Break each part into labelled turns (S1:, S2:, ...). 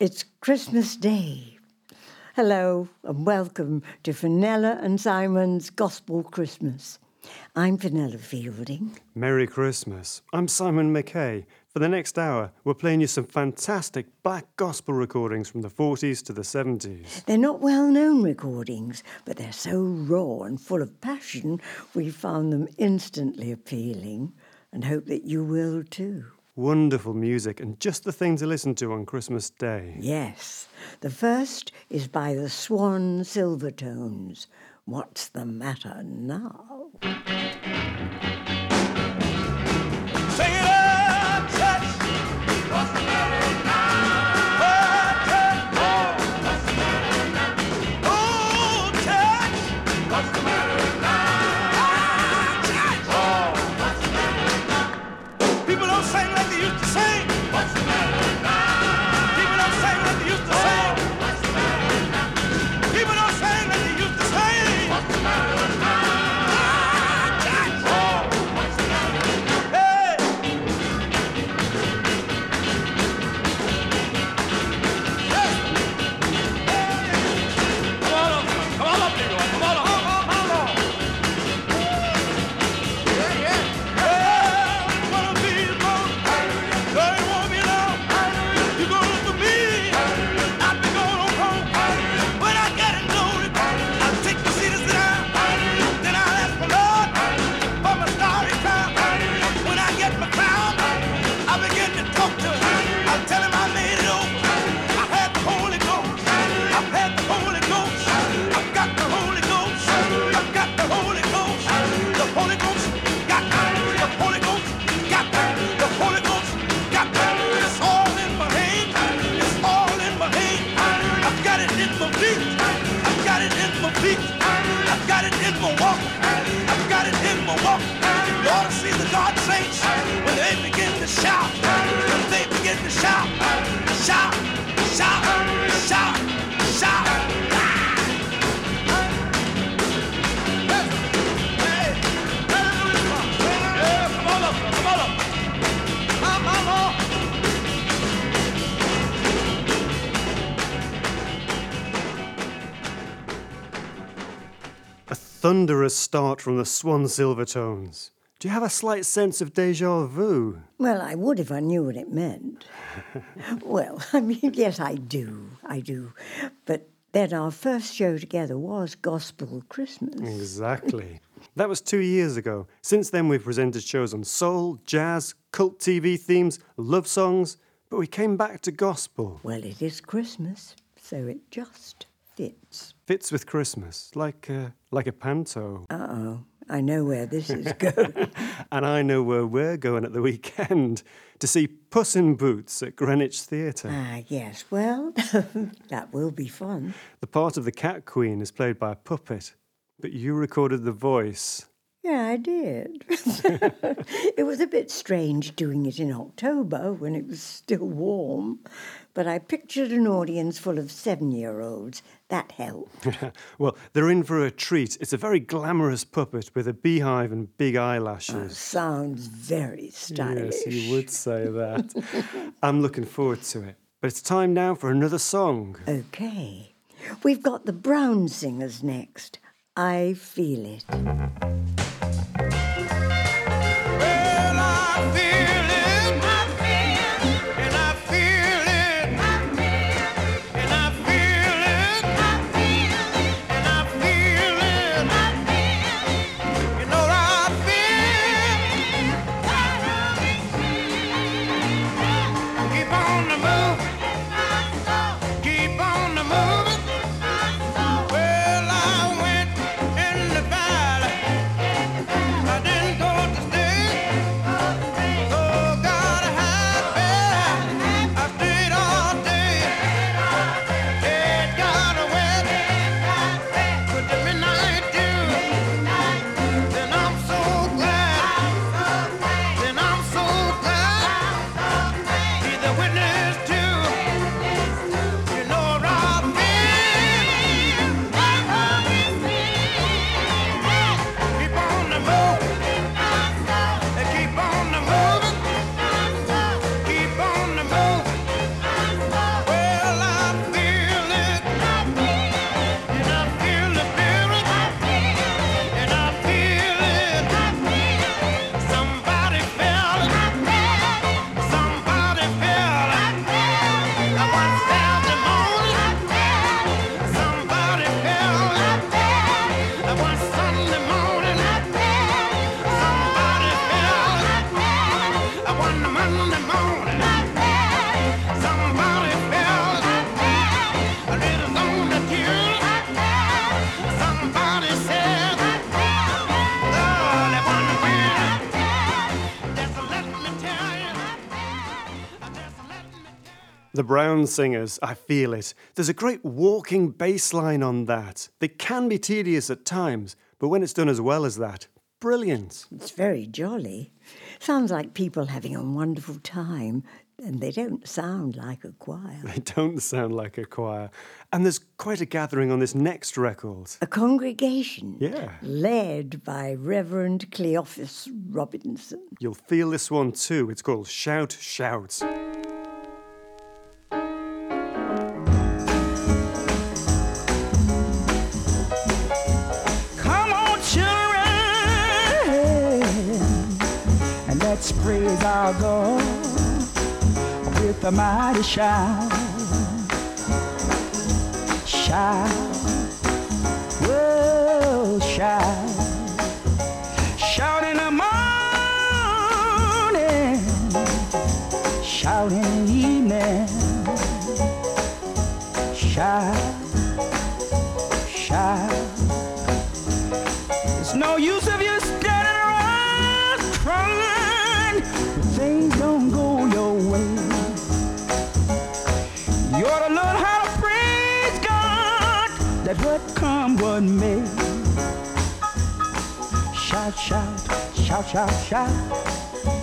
S1: It's Christmas Day. Hello and welcome to Fenella and Simon's Gospel Christmas. I'm Fenella Fielding.
S2: Merry Christmas. I'm Simon McKay. For the next hour, we're playing you some fantastic black gospel recordings from the 40s to the 70s.
S1: They're not well known recordings, but they're so raw and full of passion, we found them instantly appealing and hope that you will too.
S2: Wonderful music and just the thing to listen to on Christmas Day.
S1: Yes. The first is by the Swan Silvertones. What's the matter now?
S2: Start from the Swan Silvertones. Do you have a slight sense of deja vu?
S1: Well, I would if I knew what it meant. well, I mean, yes, I do. I do. But then our first show together was Gospel Christmas.
S2: Exactly. that was two years ago. Since then, we've presented shows on soul, jazz, cult TV themes, love songs, but we came back to gospel.
S1: Well, it is Christmas, so it just fits.
S2: Fits with Christmas, like a, like a panto.
S1: Uh oh, I know where this is going.
S2: And I know where we're going at the weekend to see Puss in Boots at Greenwich Theatre.
S1: ah, yes, well, that will be fun.
S2: The part of the Cat Queen is played by a puppet, but you recorded the voice.
S1: Yeah, I did. it was a bit strange doing it in October when it was still warm, but I pictured an audience full of seven year olds. That helped.
S2: well, they're in for a treat. It's a very glamorous puppet with a beehive and big eyelashes.
S1: Sounds very stylish.
S2: Yes, you would say that. I'm looking forward to it. But it's time now for another song.
S1: Okay. We've got the Brown Singers next. I feel it.
S3: Well, I feel The
S2: Brown Singers, I feel it. There's a great walking bass line on that. They can be tedious at times, but when it's done as well as that, brilliant.
S1: It's very jolly. Sounds like people having a wonderful time, and they don't sound like a choir.
S2: They don't sound like a choir. And there's quite a gathering on this next record.
S1: A congregation
S2: Yeah.
S1: led by Reverend Cleophus Robinson.
S2: You'll feel this one too. It's called Shout, Shout.
S4: Our with a mighty shout. Shout, whoa, shout, shout in the morning, shout in the evening, shout. Lord made. Shout, shout, shout, shout, shout.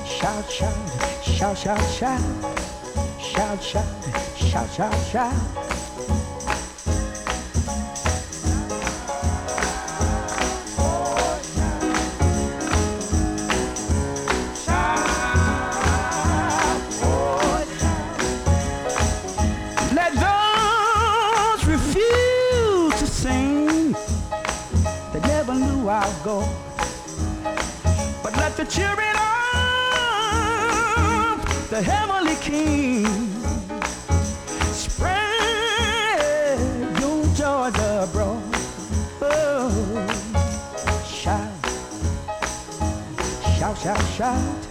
S4: Shout, shout, shout, shout, shout. Shout, shout, shout, shout, shout. Knew our But let the cheering of the heavenly King spread your joys abroad. Oh, shout, shout, shout, shout,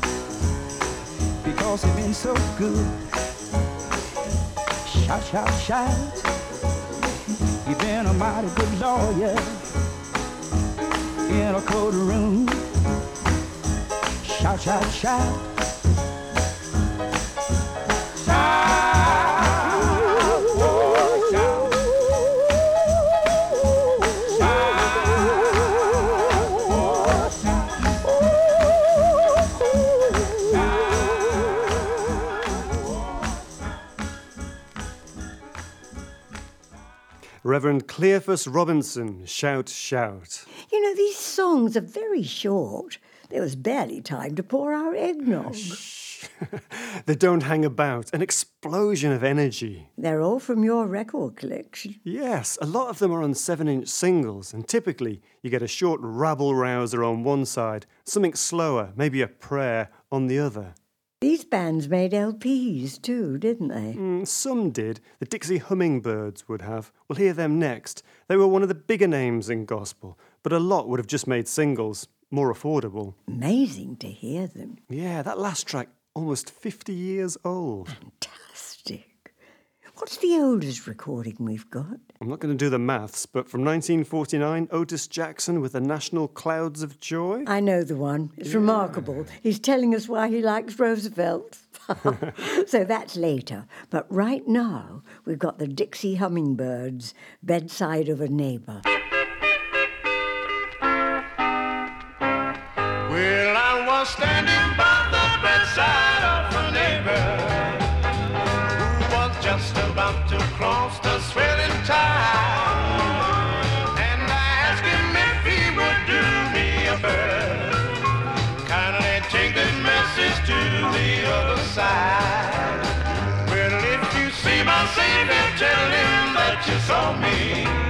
S4: because it's been so good. Shout, shout, shout. You've been a mighty good lawyer in a. Shout, shout, shout.
S2: Reverend Cleophus Robinson, Shout, Shout.
S1: You know, these songs are very short. There was barely time to pour our eggnog.
S2: They don't hang about. An explosion of energy.
S1: They're all from your record collection.
S2: Yes, a lot of them are on 7 inch singles, and typically you get a short rabble rouser on one side, something slower, maybe a prayer, on the other.
S1: These bands made LPs too, didn't they?
S2: Mm, Some did. The Dixie Hummingbirds would have. We'll hear them next. They were one of the bigger names in gospel, but a lot would have just made singles, more affordable.
S1: Amazing to hear them.
S2: Yeah, that last track, almost 50 years old.
S1: Fantastic. What's the oldest recording we've got?
S2: I'm not going to do the maths, but from 1949, Otis Jackson with the National Clouds of Joy.
S1: I know the one. It's remarkable. He's telling us why he likes Roosevelt. so that's later. But right now, we've got the Dixie Hummingbirds, Bedside of a Neighbor.
S5: Standing by the bedside of a neighbor who was just about to cross the swelling tide. And I asked him if he would do me a favor. Kindly take this message to the other side. Well, if you see my Savior, tell him that you saw me.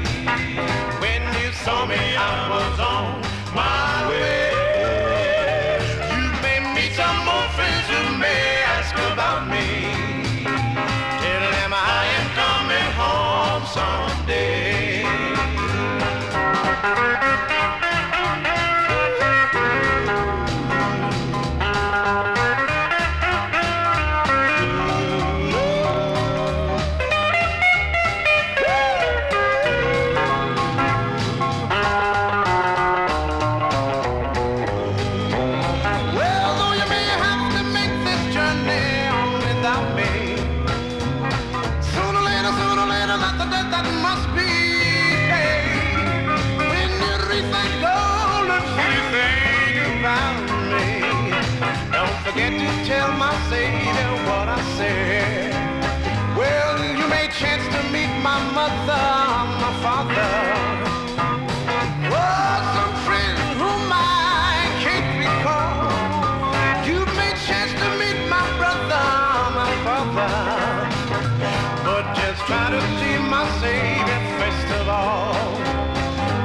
S6: To see my Savior first of all.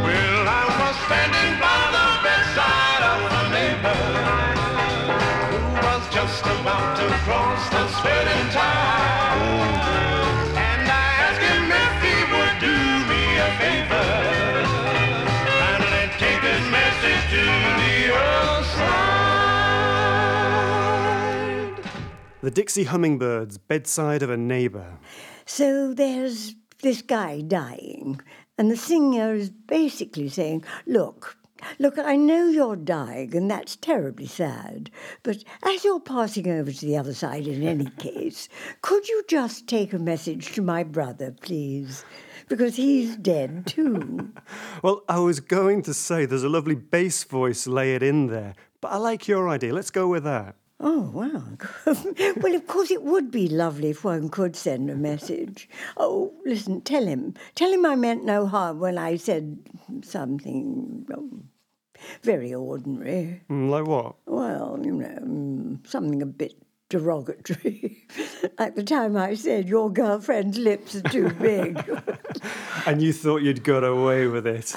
S6: Well, I was standing by the bedside of a neighbor who was just about to cross the sweating tide. And I asked him if he would do me a favor and let take his message to the
S2: Dixie Hummingbirds, Bedside of a Neighbour.
S1: So there's this guy dying, and the singer is basically saying, Look, look, I know you're dying, and that's terribly sad, but as you're passing over to the other side in any case, could you just take a message to my brother, please? Because he's dead too.
S2: Well, I was going to say there's a lovely bass voice layered in there, but I like your idea. Let's go with that.
S1: Oh, wow. well, of course, it would be lovely if one could send a message. Oh, listen, tell him. Tell him I meant no harm when I said something oh, very ordinary.
S2: Mm, like what?
S1: Well, you know, mm, something a bit derogatory. like the time I said your girlfriend's lips are too big.
S2: And you thought you'd got away with it.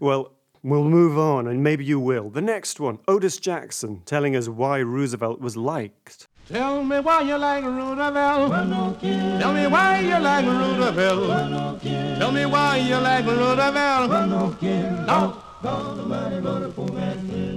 S2: Well, we'll move on, and maybe you will. The next one Otis Jackson telling us why Roosevelt was liked.
S6: Tell me why you like Roosevelt. Tell me why you like Roosevelt. Tell me why you like Roosevelt. No.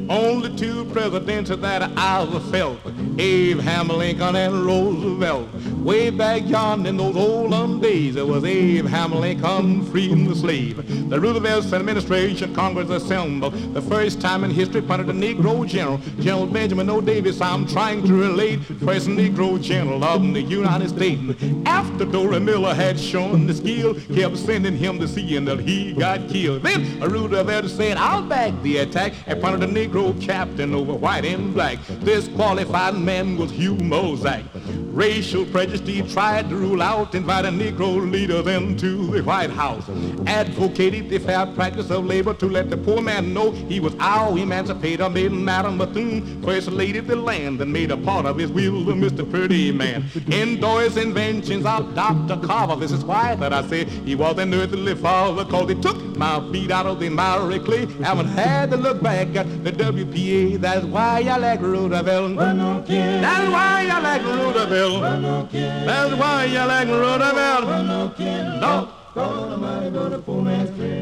S6: Only two presidents that I ever felt, Abraham Lincoln and Roosevelt. Way back yonder in those olden days, it was Abraham Lincoln freeing the slave. The Roosevelt administration, Congress assembled, the first time in history appointed a Negro general, General Benjamin O. Davis. I'm trying to relate, first Negro general of the United States. After Dorie Miller had shown the skill, kept sending him to sea until he got killed. Then Roosevelt said, I'll back the attack, appointed the Negro captain over white and black. This qualified man was Hugh Mulzac. Racial prejudice tried to rule out, invited Negro leaders into the White House. Advocated the fair practice of labor to let the poor man know he was our emancipator. Made Madam Bethune first lady of the land and made a part of his will of Mr. Pretty Man. Endorsed inventions of Dr. Carver. This is why that I say he was an earthly father, cause he took my feet out of the miry clay. Haven't had to look back at the WPA. That's why I like Roosevelt. That's why I like Roosevelt. That's why I like Roosevelt. No.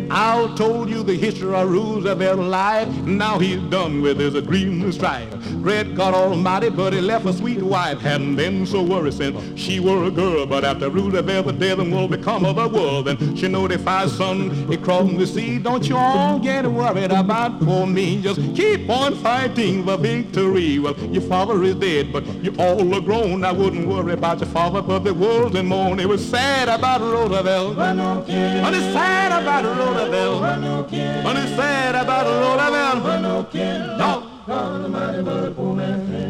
S6: I told you the history of Roosevelt life. Now he's done with his green stripe. Great God Almighty, but he left a sweet wife. Hadn't been so worried since she were a girl. But after Roosevelt, the death will become of the world. And she notified son, he crossed the sea. Don't you all get worried about poor me. Just keep on fighting for victory. Well, your father is dead, but you all are grown. I wouldn't worry about your father, but the world's in mourn. It was sad about Roosevelt. It's sad about the. But it's sad about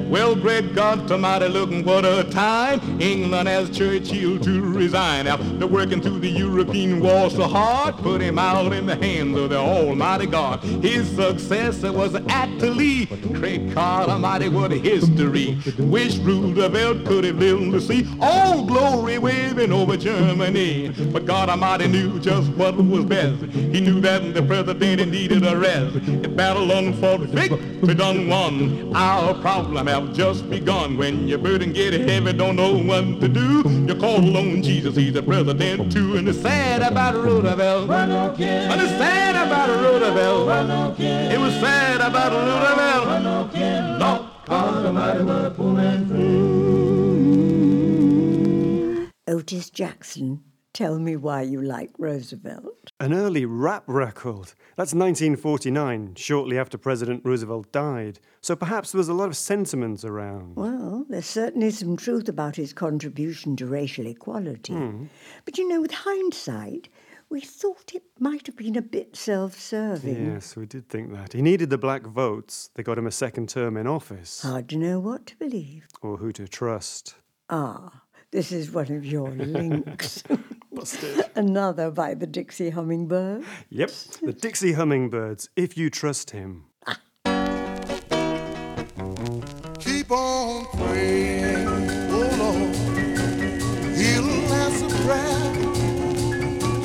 S6: Well, great God Almighty, looking what a time. England has Churchill to resign after working through the European war so hard. Put him out in the hands of the Almighty God. His successor was Attlee. Great God Almighty, what a history. Wish Roosevelt could have lived to see all glory waving over Germany. But God Almighty knew just what was best. He knew that the president needed a rest. If battle unfought victory done won. Our problem have just begun. When your burden get heavy, don't know what to do. You call on Jesus, he's the president too. And it's sad about Roosevelt. But it's sad about Roosevelt. It was sad about Roosevelt. No. God Almighty, what a poor man
S1: Otis Jackson, tell me why you like Roosevelt.
S2: An early rap record. That's 1949, shortly after President Roosevelt died. So perhaps there was a lot of sentiment around.
S1: Well, there's certainly some truth about his contribution to racial equality. But you know, with hindsight, we thought it might have been a bit self serving.
S2: Yes, we did think that. He needed the black votes. They got him a second term in office.
S1: Hard to know what to believe.
S2: Or who to trust.
S1: Ah, This is one of your links. Another by the Dixie Hummingbird.
S2: Yep, the Dixie Hummingbirds, If You Trust Him.
S3: Keep on praying, oh Lord. He'll answer prayer.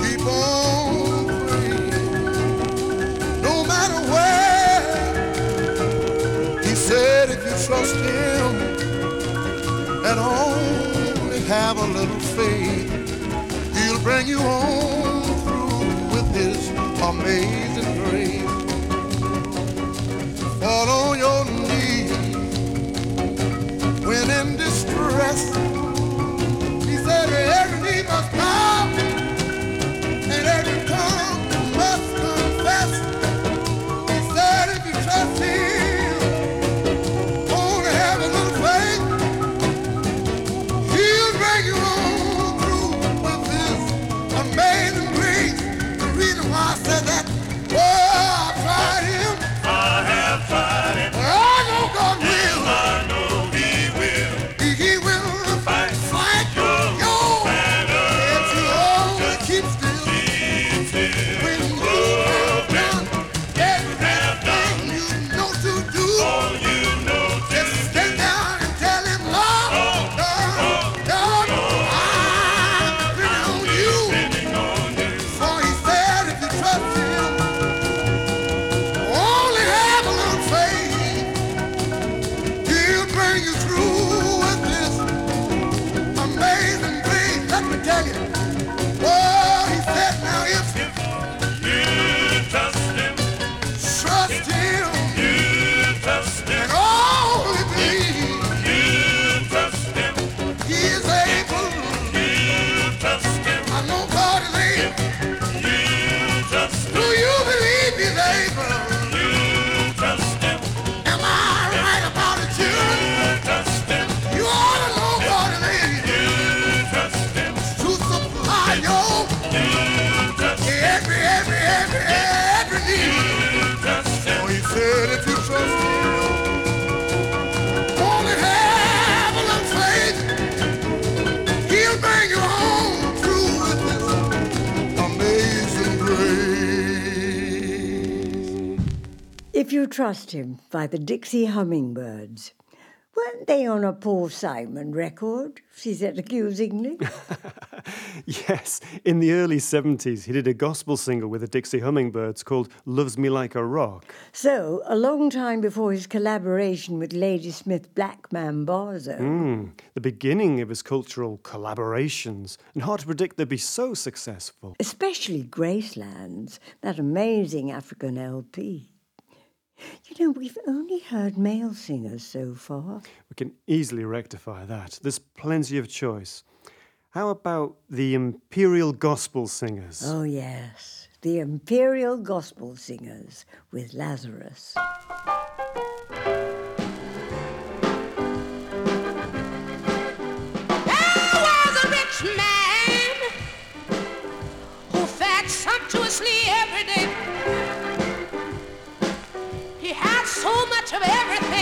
S3: Keep on praying, no matter where. He said if you trust Him and only have a little faith, He'll bring you home through with His amazing grace. Fall on your knees when in distress. He said every knee must bow Trust Him
S1: by the Dixie Hummingbirds. Weren't they on a Paul Simon record? She said accusingly.
S2: Yes, in the early 70s, he did a gospel single with the Dixie Hummingbirds called Loves Me Like a Rock.
S1: so, a long time before his collaboration with Ladysmith Black Mambazo.
S2: Hmm, the beginning of his cultural collaborations, and hard to predict they'd be so successful.
S1: especially Gracelands, that amazing African LP. You know, we've only heard male singers so far.
S2: We can easily rectify that. There's plenty of choice. How about the Imperial Gospel Singers?
S1: Oh, yes, the Imperial Gospel Singers with Lazarus.
S7: There was of everything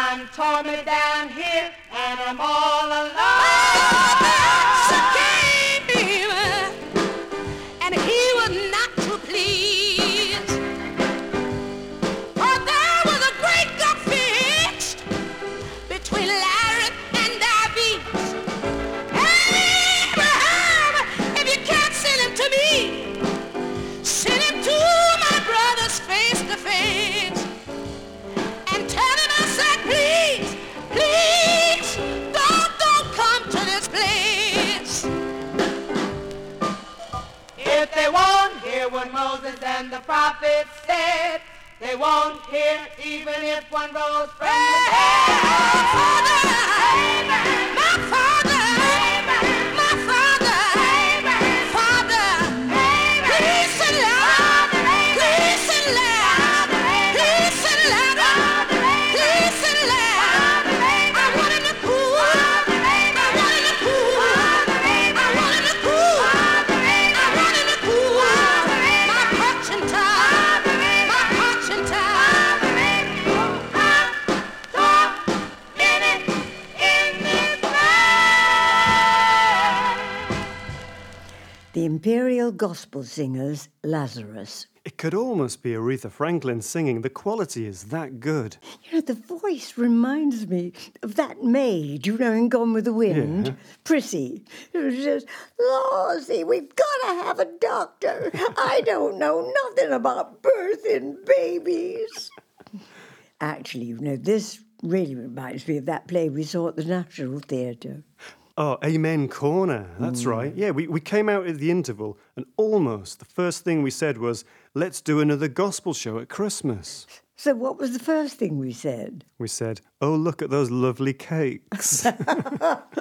S8: I'm tormented down here and I'm all alone.
S7: Won't hear even if one rose from the
S1: Imperial Gospel Singers, Lazarus.
S2: It could almost be Aretha Franklin singing. The quality is that good.
S1: You know, the voice reminds me of that maid, you know, in Gone with the Wind,
S2: Yeah.
S1: Prissy. It says, Lawsy, we've got to have a doctor. I don't know nothing about birthing babies. Actually, you know, this really reminds me of that play we saw at the National Theatre.
S2: Oh, Amen Corner. That's hmm. right. Yeah, we, we came out at the interval, and almost the first thing we said was, let's do another gospel show at Christmas.
S1: So, what was the first thing we said?
S2: We said, oh, look at those lovely cakes.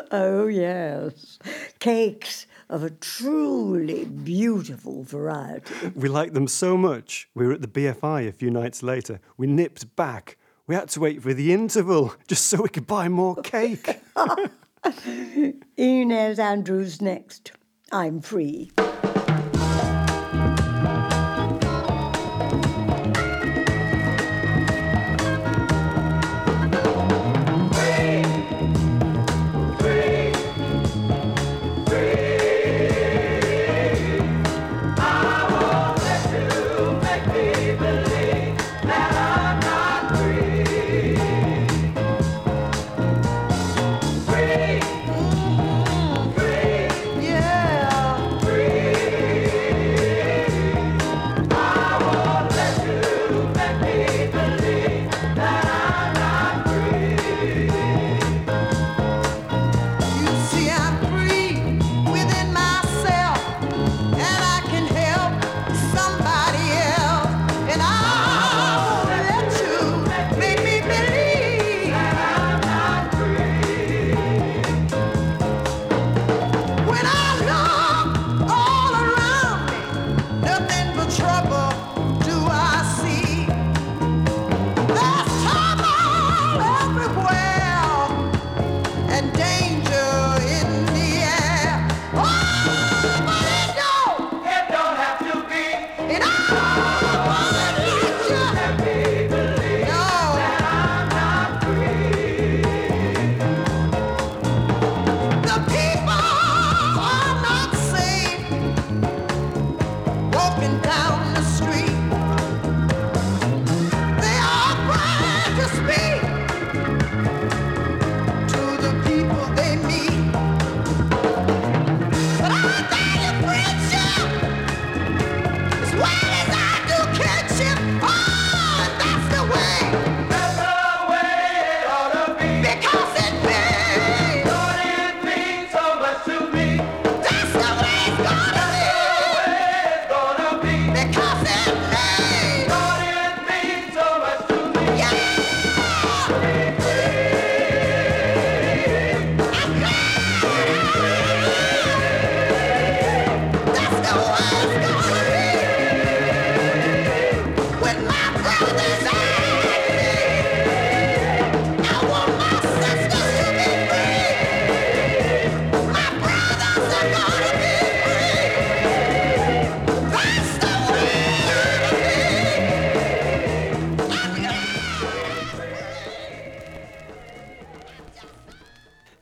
S1: Oh, yes. Cakes of a truly beautiful variety.
S2: we liked them so much. We were at the BFI a few nights later. We nipped back. We had to wait for the interval just so we could buy more cake.
S1: Inez Andrews next. I'm free.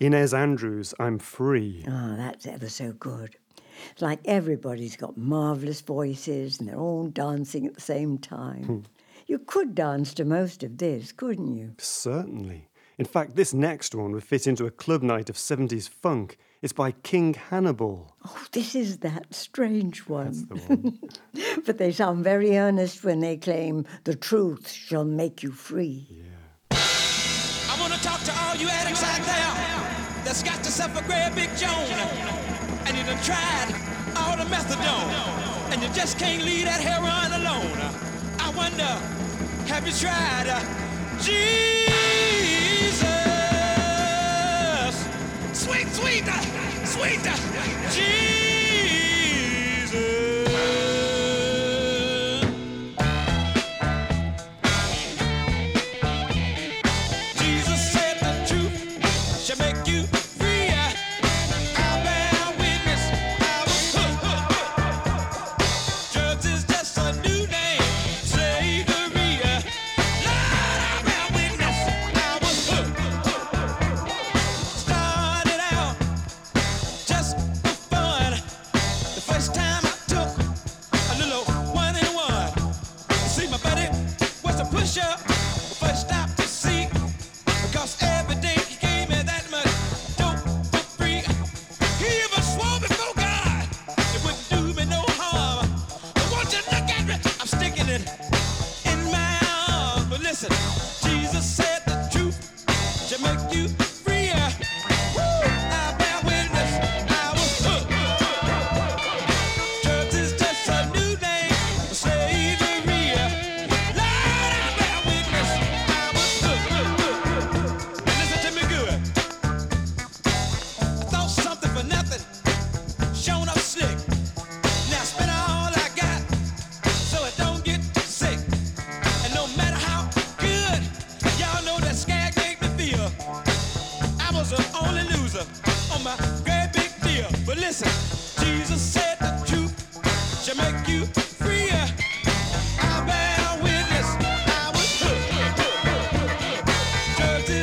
S2: Inez Andrews, I'm free.
S1: Ah, that's ever so good. It's like everybody's got marvellous voices and they're all dancing at the same time. You could dance to most of this, couldn't you?
S2: Certainly. In fact, this next one would fit into a club night of 70s funk. It's by King Hannibal.
S1: Oh, this is that strange one.
S2: That's The one.
S1: But they sound very earnest when they claim the truth shall make you free.
S9: I want to talk to all you addicts out there done got yourself a great big Joan. And you done tried all the methadone. And you just can't leave that heroin alone. I wonder, have you tried uh, Jesus? Sweet, sweet, uh, sweet uh, Jesus.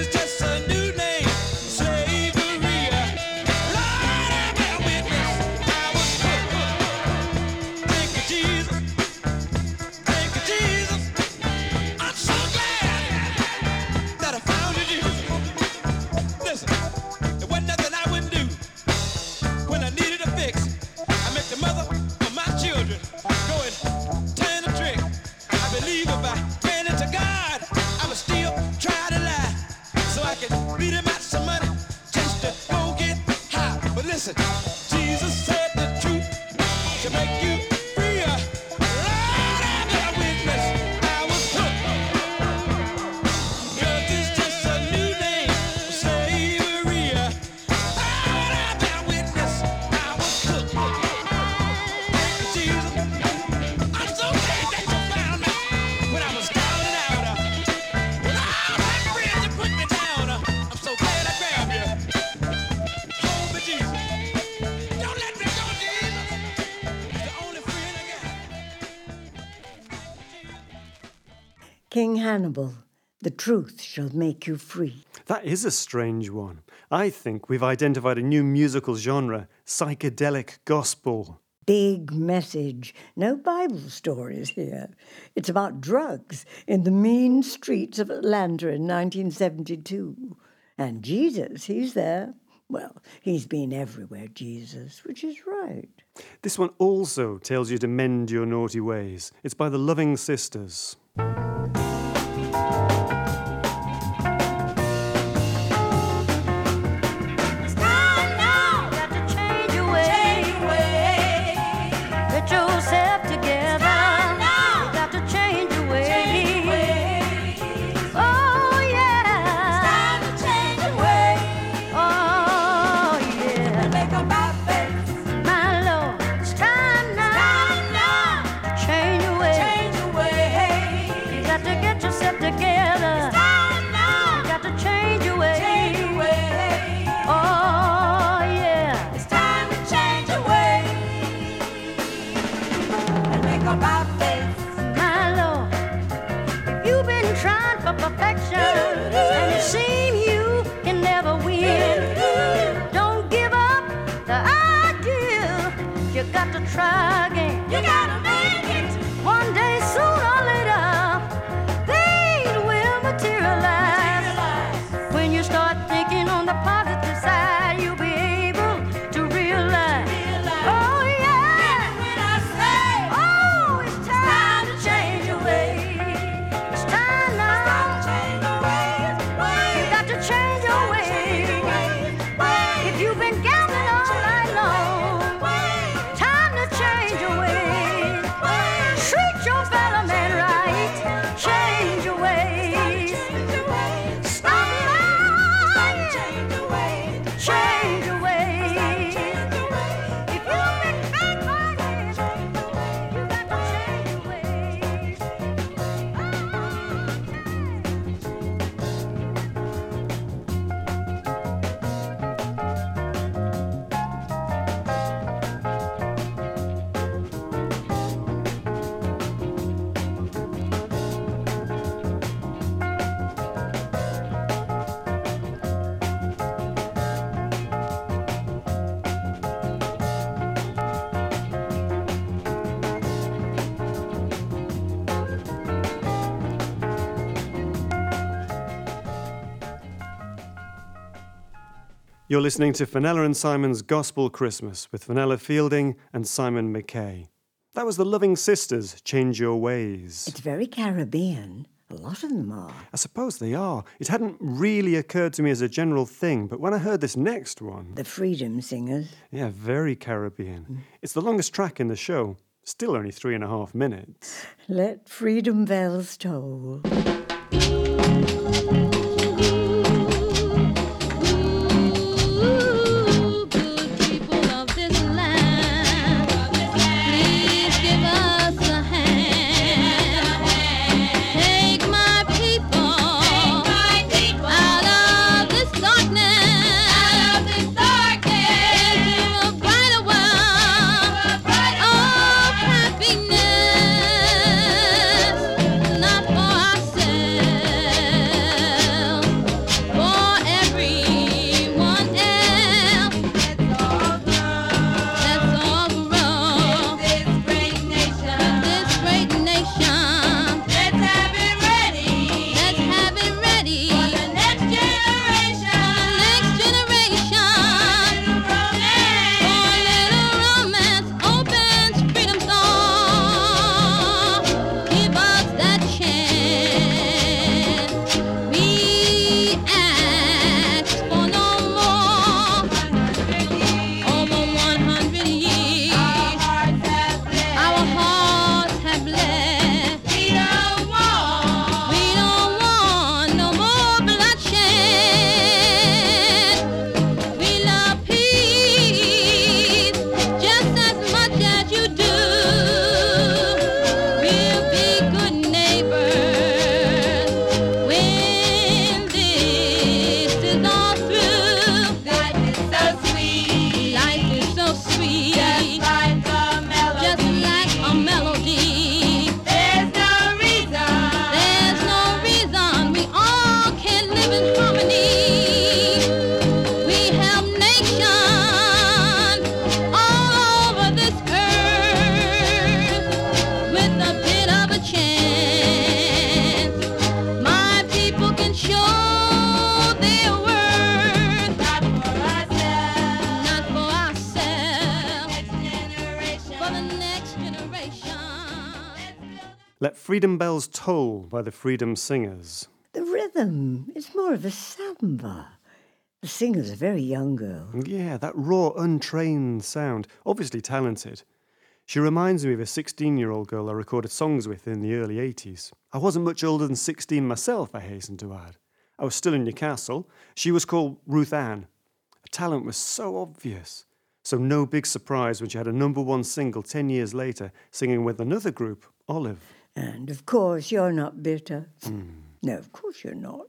S9: is just a
S1: Hannibal. the truth shall make you free.
S2: That is a strange one. I think we've identified a new musical genre psychedelic gospel.
S1: Big message. No Bible stories here. It's about drugs in the mean streets of Atlanta in 1972. And Jesus, he's there. Well, he's been everywhere, Jesus, which is right.
S2: This one also tells you to mend your naughty ways. It's by the Loving Sisters
S10: you
S2: You're listening to Fenella and Simon's Gospel Christmas with Fenella Fielding and Simon McKay. That was the Loving Sisters, Change Your Ways.
S11: It's very Caribbean. A lot of them are.
S2: I suppose they are. It hadn't really occurred to me as a general thing, but when I heard this next one,
S11: The Freedom Singers.
S2: yeah, very Caribbean. Mm. It's the longest track in the show, still only three and a half minutes.
S11: Let freedom bells toll.
S2: Toll by the Freedom Singers.
S11: The rhythm is more of a samba. The singer's a very young girl.
S2: Yeah, that raw, untrained sound. Obviously talented. She reminds me of a 16 year old girl I recorded songs with in the early 80s. I wasn't much older than 16 myself, I hasten to add. I was still in Newcastle. She was called Ruth Ann. Her talent was so obvious. So, no big surprise when she had a number one single 10 years later, singing with another group, Olive.
S11: And of course, you're not bitter. Hmm. No, of course you're not.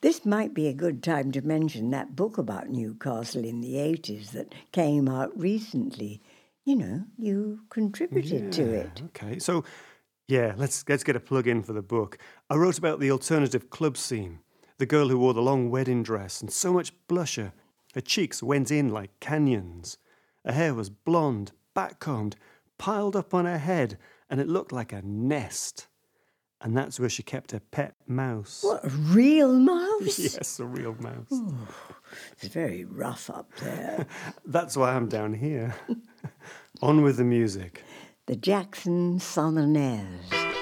S11: This might be a good time to mention that book about Newcastle in the 80s that came out recently. You know, you contributed to it.
S2: Okay, so yeah, let's let's get a plug in for the book. I wrote about the alternative club scene, the girl who wore the long wedding dress and so much blusher. Her cheeks went in like canyons. Her hair was blonde, backcombed, piled up on her head, and it looked like a nest. And that's where she kept her pet mouse.
S11: What, a real mouse?
S2: Yes, a real mouse.
S11: It's very rough up there.
S2: That's why I'm down here. On with the music.
S11: the Jackson
S1: Southernaires.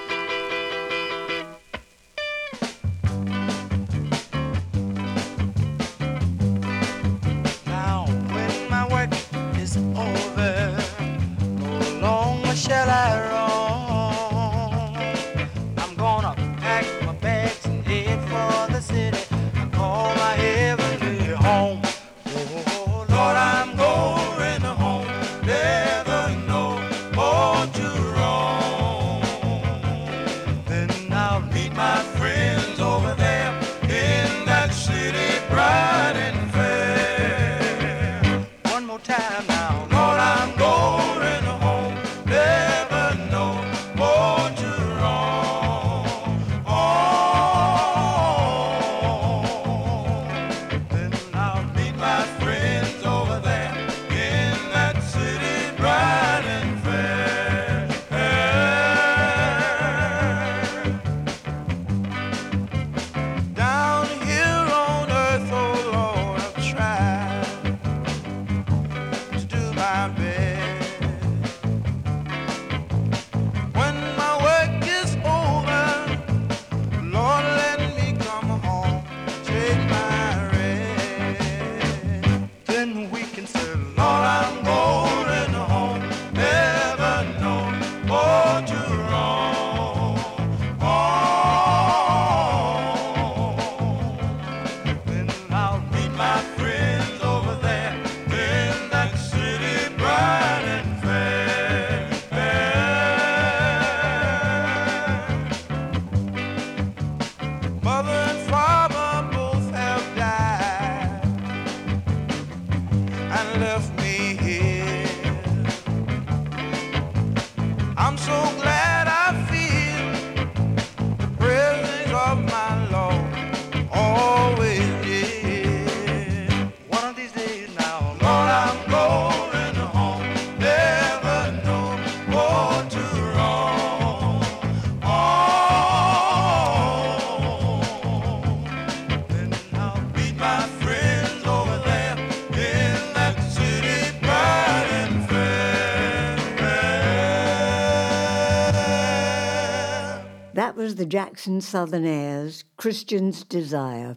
S1: Was the Jackson Southernaires, Christian's Desire.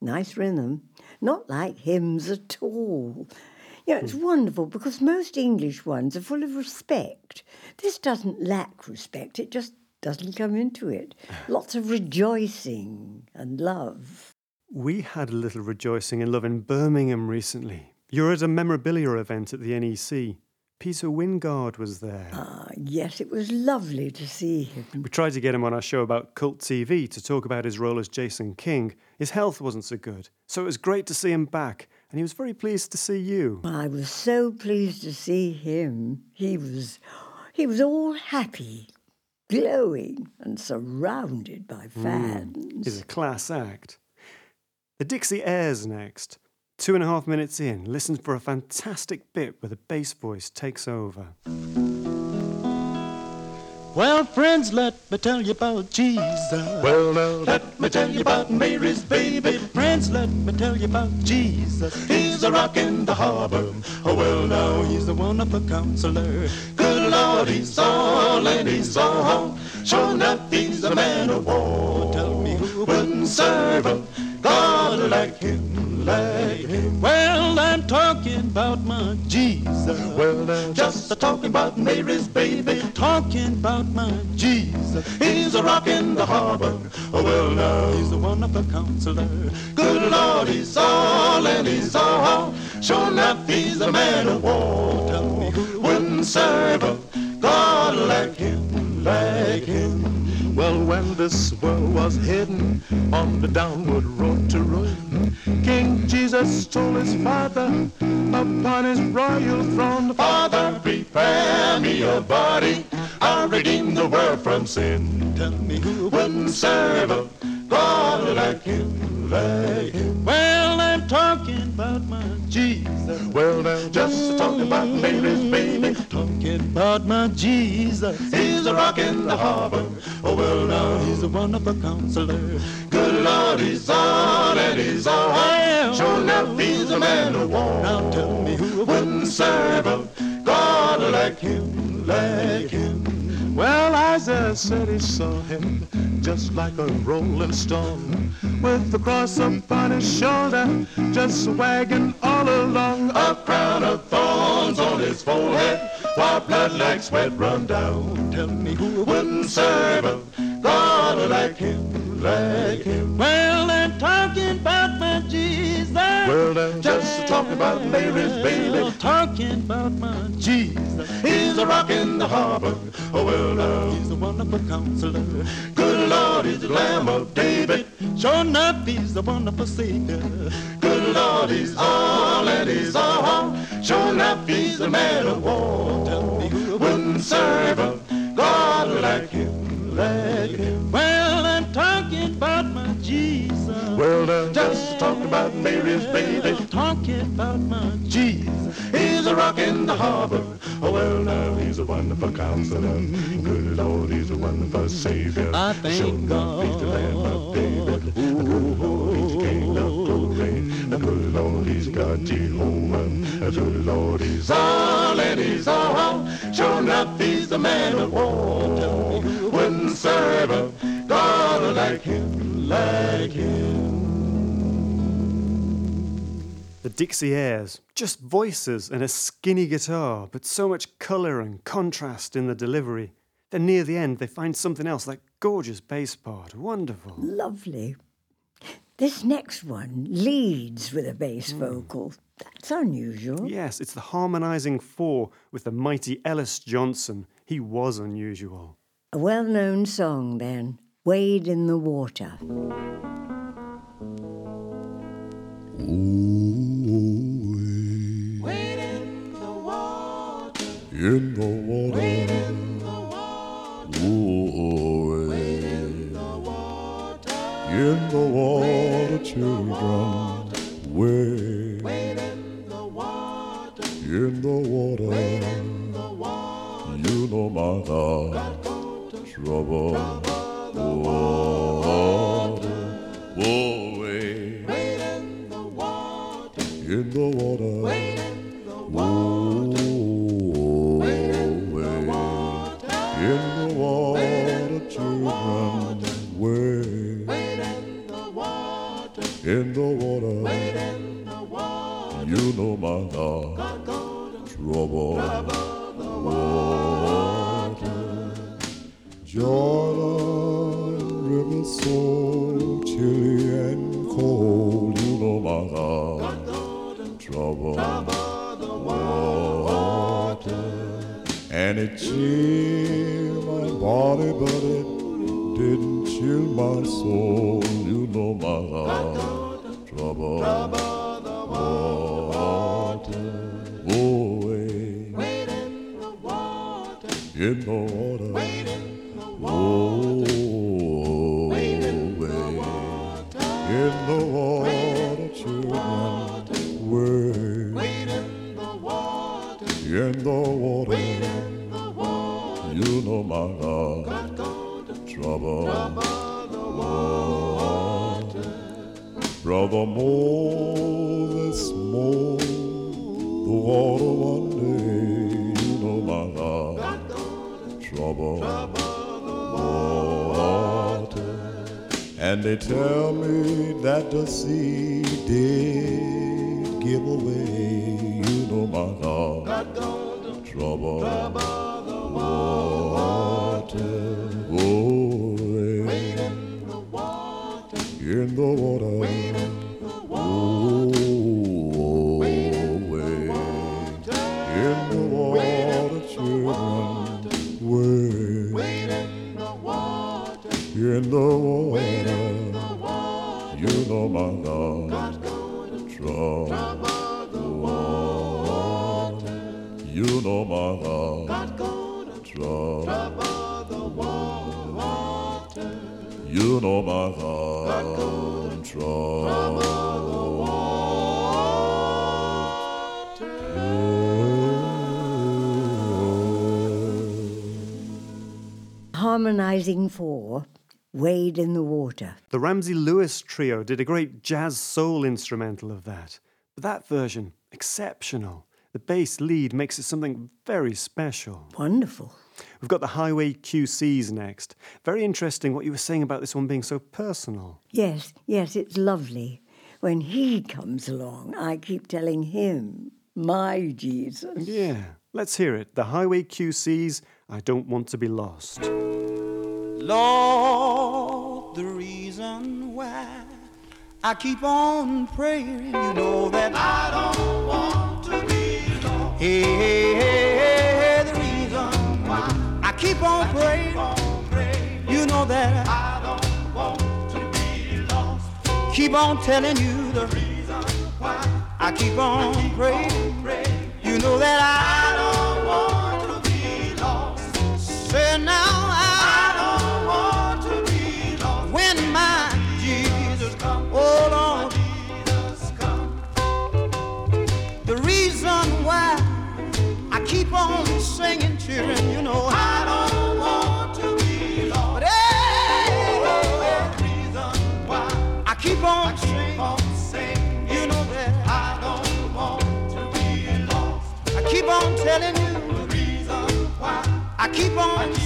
S1: Nice rhythm. Not like hymns at all. You know, it's hmm. wonderful because most English ones are full of respect. This doesn't lack respect, it just doesn't come into it. Lots of rejoicing and love.
S2: We had a little rejoicing and love in Birmingham recently. You were at a memorabilia event at the NEC. Peter Wyngarde was there.
S1: Ah, yes, it was lovely to see him.
S2: We tried to get him on our show about Cult TV to talk about his role as Jason King. His health wasn't so good, so it was great to see him back, and he was very pleased to see you.
S1: I was so pleased to see him. He was he was all happy, glowing and surrounded by fans.
S2: He's a class act. The Dixieaires next. Two and a half minutes in, listen for a fantastic bit where the bass voice takes over.
S12: Well, friends, let me tell you about Jesus.
S13: Well, now let me tell you about Mary's baby.
S12: Friends, let me tell you about Jesus.
S13: He's a rock in the harbor. Oh, well, now
S12: He's a wonderful counselor.
S13: good Lord, he's all and he's all. Sure enough, he's a man of war.
S12: Tell me who
S13: wouldn't serve a God like him, like him.
S12: Well, I'm talking about my Jesus.
S13: Well, now just a talking about Mary's baby.
S12: Talking about my Jesus.
S13: He's a rock in the harbor. Oh, well, now
S12: He's a wonderful counselor.
S13: Good Lord, he's all and he's all. Sure enough, he's a man of war.
S12: Tell me who
S13: Wouldn't serve a God like him, like him.
S12: Well, when this world was hidden on the downward road to ruin, King Jesus told his father upon his royal throne,
S13: Father, prepare me a body. I'll redeem the world from sin.
S12: Tell me who
S13: Wouldn't serve a God like him,
S12: Well, I'm talking about my Jesus.
S13: Well, now just talking about Mary's baby.
S12: Talking about my Jesus.
S13: He's a rock in the harbor. Oh, well, now
S12: He's a wonderful counselor.
S13: Good Lord, he's on and he's on. Sure enough, he's a man of war.
S12: Now tell me who
S13: Wouldn't serve a God like him, like him.
S12: Well, Isaiah said he saw him just like a rolling stone with the cross upon his shoulder, just wagging all along.
S13: A crown of thorns on his forehead, while blood like sweat run down.
S12: Tell me who
S13: Wouldn't serve a God like him, like him.
S12: Well, I'm talking about my Jesus.
S13: Well, now just talking about Mary's baby.
S12: Talking about my Jesus.
S13: He's a rock in the harbor. Oh, well, now
S12: He's a wonderful counselor.
S13: Good Lord, he's the Lamb of David.
S12: Sure enough, he's a wonderful Savior.
S13: Good Lord, he's all and he's all. Sure enough, he's a man of war.
S12: Tell me who
S13: Wouldn't serve a like him.
S12: Well, I'm talking about my Jesus.
S13: Well, now just talk about Mary's baby.
S12: Talking about my Jesus.
S13: He's a rock in the harbor. Oh, well, now he's a wonderful counselor. Good Lord, he's a wonderful Savior.
S12: I thank
S13: sure enough, he's the Lamb of David. Good Lord, he's King of glory. Good Lord, he's God Jehovah. Good Lord, he's all and he's all. Sure enough, he's the man of war. Wouldn't serve a God like him, like him.
S2: The Dixieaires, just voices and a skinny guitar, but so much colour and contrast in the delivery. Then near the end, they find something else, that gorgeous bass part. Wonderful.
S1: Lovely. This next one leads with a bass hmm. vocal. That's unusual.
S2: Yes, it's the harmonising four with the mighty Ellis Johnson. He was unusual.
S1: A well known song, then Wade in the Water.
S13: In the water. Ooh, in the water. In the water, children. Wade. in the water. In the water. You know my heart. Trouble. Water. Whoa, wade. in the water. In the water. In the water. Wait
S14: in the water. You know my God, trouble Trouble water. Jordan River so chilly and cold. You know my God, trouble Trouble water. And it chilled my body, but it didn't chill my soul. You know my God, trouble in the water. Brother Moses mowed the water one day. You know my God, trouble water. And they tell me that the sea did give away. You know my God, trouble
S1: Harmonizing four, Wade in the Water.
S2: The Ramsey Lewis trio did a great jazz soul instrumental of that. But that version, exceptional. The bass lead makes it something very special.
S1: Wonderful.
S2: We've got the Highway QCs next. Very interesting what you were saying about this one being so personal.
S1: Yes, yes, it's lovely. When he comes along, I keep telling him, my Jesus.
S2: Yeah, let's hear it. The Highway QCs, I Don't Want to Be Lost.
S15: Lord, the reason why I keep on praying, you know that I don't want to be lost. Hey, hey, hey, hey, the reason why I keep on praying, you know that I don't want to be lost. Keep on telling you the reason why I keep on praying, you know that I don't Say now I keep on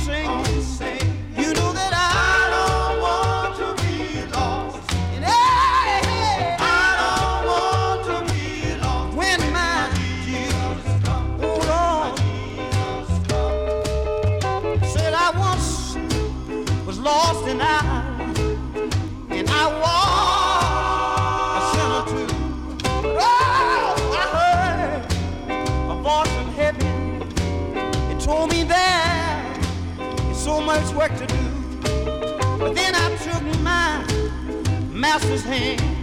S15: master's hand.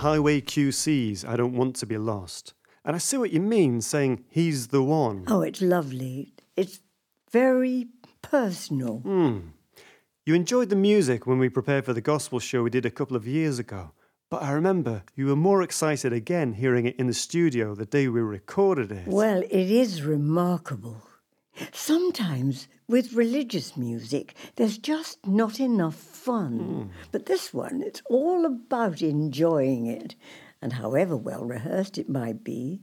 S2: Highway QC's I Don't Want to Be Lost. And I see what you mean saying he's the one.
S1: Oh, it's lovely. It's very personal.
S2: Hmm. You enjoyed the music when we prepared for the gospel show we did a couple of years ago. But I remember you were more excited again hearing it in the studio the day we recorded it.
S1: Well, it is remarkable. Sometimes with religious music, there's just not enough fun. But this one, it's all about enjoying it. And however well rehearsed it might be,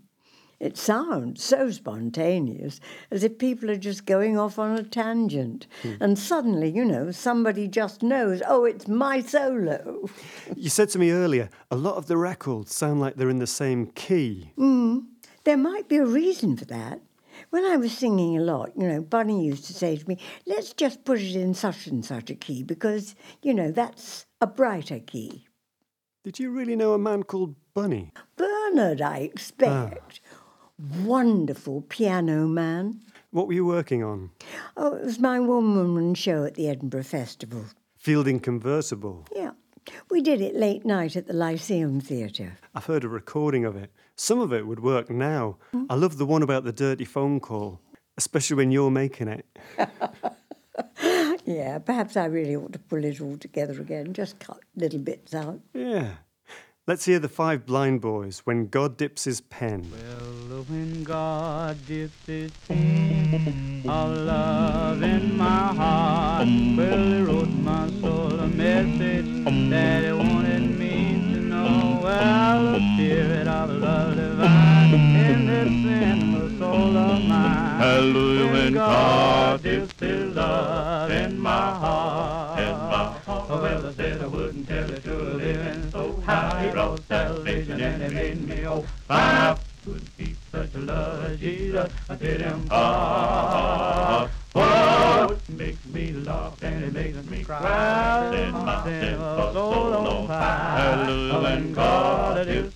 S1: it sounds so spontaneous, as if people are just going off on a tangent. And suddenly, you know, somebody just knows, oh, it's my solo.
S2: You said to me earlier, a lot of the records sound like they're in the same key.
S1: Mm, there might be a reason for that. When I was singing a lot, you know, Bunny used to say to me, let's just put it in such and such a key because, you know, that's a brighter key.
S2: Did you really know a man called Bunny?
S1: Bernard, I expect. Ah. Wonderful piano man.
S2: What were you working on?
S1: Oh, it was my one woman show at the Edinburgh Festival.
S2: Fielding Convertible.
S1: Yeah. We did it late night at the Lyceum Theatre.
S2: I've heard a recording of it. Some of it would work now. Mm-hmm. I love the one about the dirty phone call, especially when you're making it.
S1: Yeah, perhaps I really ought to pull it all together again, just cut little bits out.
S2: Yeah. Let's hear the five blind boys when God dips his pen.
S16: Well, when God dips his pen of love in my heart, well, he wrote my soul a message that he wanted me to Well, the spirit of love divine in this sinful soul of mine.
S14: Hallelujah, when God
S16: dips his love in my heart.
S14: In my heart.
S16: Oh, well, I said I wouldn't tell it to a living soul. How he brought salvation and he made me oh, whole. I couldn't keep such a love, Jesus. I did him part. It me laugh and it makes me cry.
S14: Set my sinful
S16: soul
S14: soul
S16: on
S14: on
S16: fire.
S14: fire. Hallelujah,
S16: When God dips his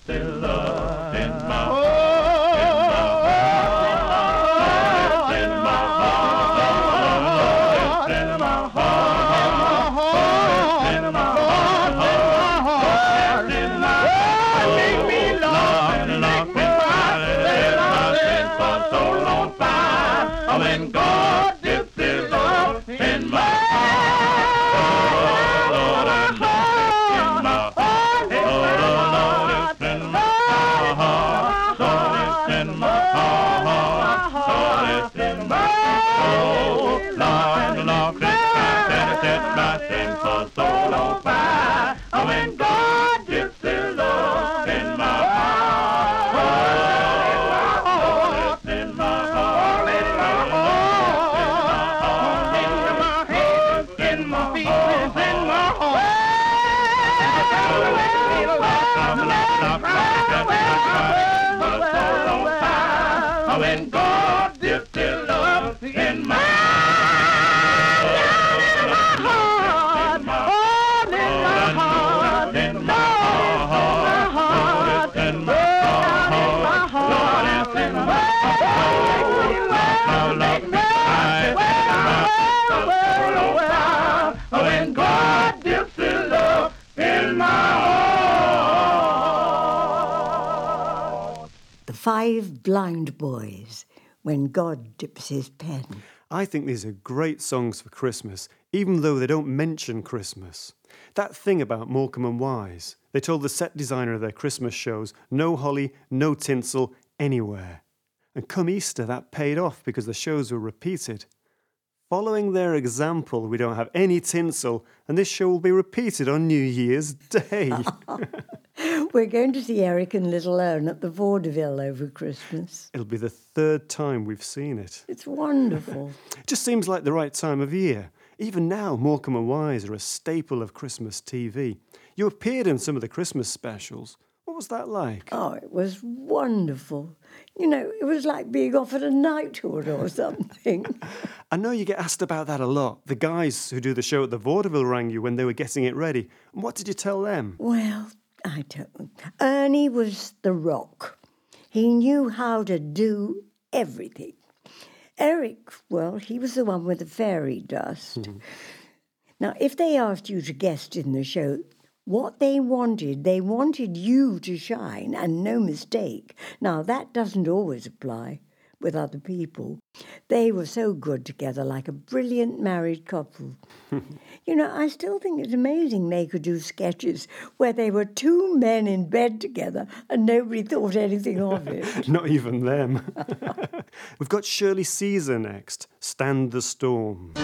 S16: God dips his
S1: pen.
S2: I think these are great songs for Christmas, even though they don't mention Christmas. That thing about Morecambe and Wise, they told the set designer of their Christmas shows no holly, no tinsel, anywhere. And come Easter, that paid off because the shows were repeated. Following their example, we don't have any tinsel, and this show will be repeated on New Year's Day.
S1: We're going to see Eric and Little Ern at the Vaudeville over Christmas.
S2: It'll be the third time we've seen it.
S1: It's wonderful.
S2: It just seems like the right time of year. Even now, Morecambe and Wise are a staple of Christmas TV. You appeared in some of the Christmas specials. What was that like?
S1: Oh, it was wonderful. You know, it was like being offered a knighthood or something.
S2: I know you get asked about that a lot. The guys who do the show at the Vaudeville rang you when they were getting it ready. What did you tell them?
S1: well, I don't. Ernie was the rock. He knew how to do everything. Eric, well, he was the one with the fairy dust. Mm-hmm. now, if they asked you to guest in the show, What they wanted, they wanted you to shine, and no mistake. Now, that doesn't always apply with other people. They were so good together, like a brilliant married couple. you know, I still think it's amazing they could do sketches where they were two men in bed together and nobody thought anything of it.
S7: Not even them. We've got Shirley Caesar next. Stand the Storm.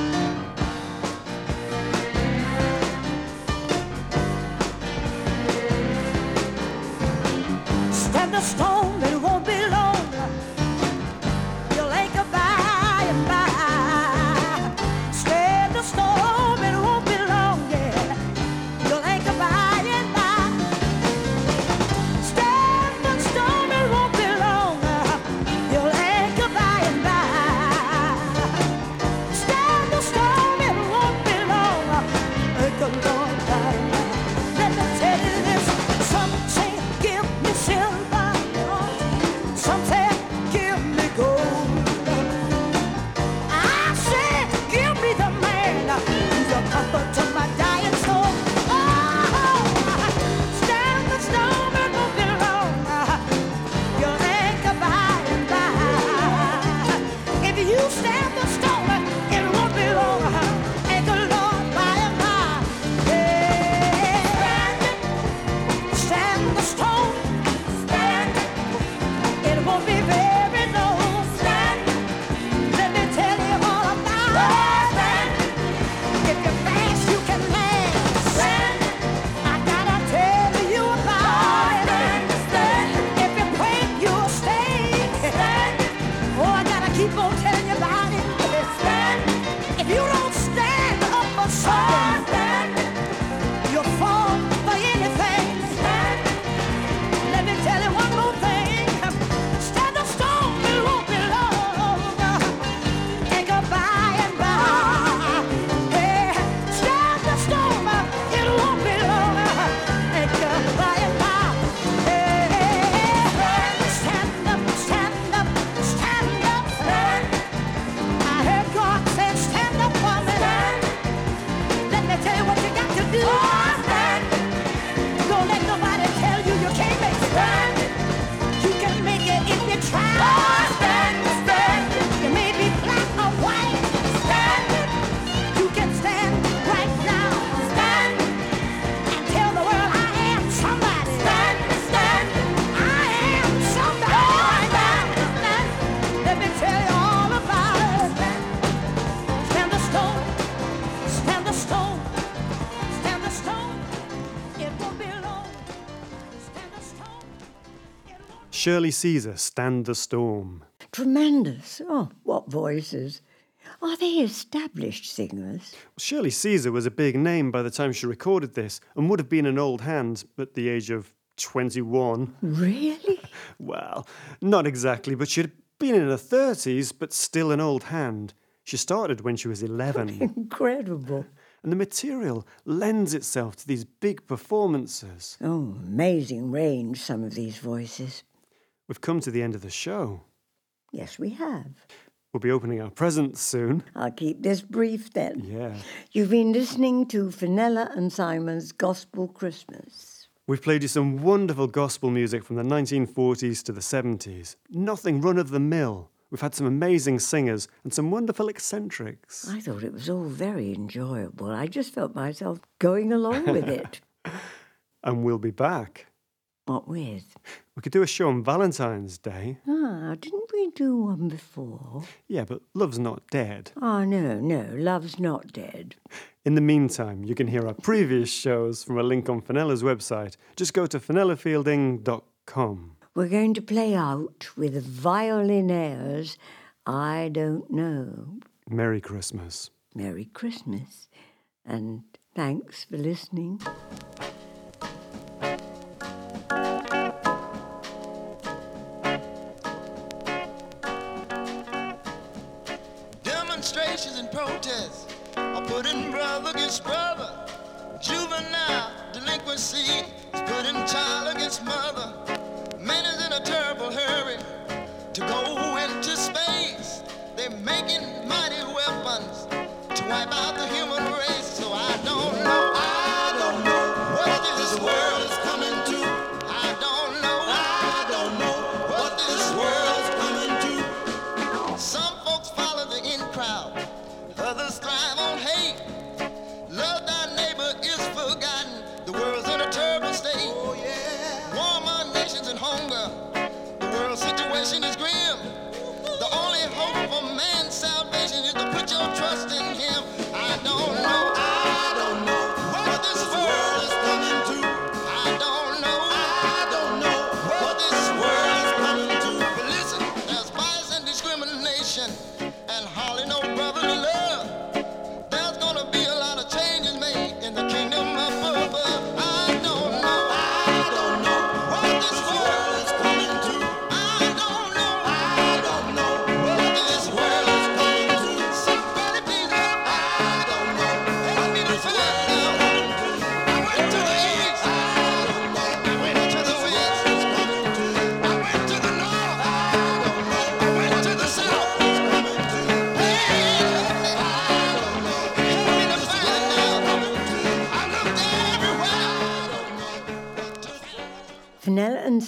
S7: Shirley Caesar, Stand the Storm.
S1: Tremendous. Oh, what voices. Are they established singers?
S7: Shirley Caesar was a big name by the time she recorded this and would have been an old hand at the age of 21.
S1: Really?
S7: Well, not exactly, but she'd been in her 30s, but still an old hand. She started when she was 11.
S1: Incredible.
S7: and the material lends itself to these big performances.
S1: Oh, amazing range, some of these voices.
S7: We've come to the end of the show.
S1: Yes, we have.
S7: We'll be opening our presents soon.
S1: I'll keep this brief then.
S7: Yeah.
S1: You've been listening to Fenella and Simon's Gospel Christmas.
S7: We've played you some wonderful gospel music from the 1940s to the 70s. Nothing run of the mill. We've had some amazing singers and some wonderful eccentrics.
S1: I thought it was all very enjoyable. I just felt myself going along with it.
S7: And we'll be back.
S1: What with?
S7: We could do a show on Valentine's Day.
S1: Ah, didn't we do one before?
S7: Yeah, but love's not dead.
S1: Oh, no, no, love's not dead.
S7: In the meantime, you can hear our previous shows from a link on Fenella's website. Just go to fenellafielding.com.
S1: We're going to play out with Violinaires. I don't know.
S7: Merry Christmas.
S1: Merry Christmas. And thanks for listening.
S17: Demonstrations and protests are putting brother against brother. Juvenile delinquency is putting child against mother. Man is in a terrible hurry to go into space. They're making mighty weapons to wipe out the human race. So I don't trust in Him.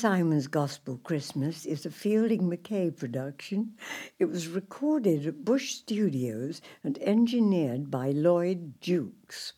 S1: Simon's Gospel Christmas is a Fielding Mackay production. It was recorded at Bush Studios and engineered by Lloyd Jukes.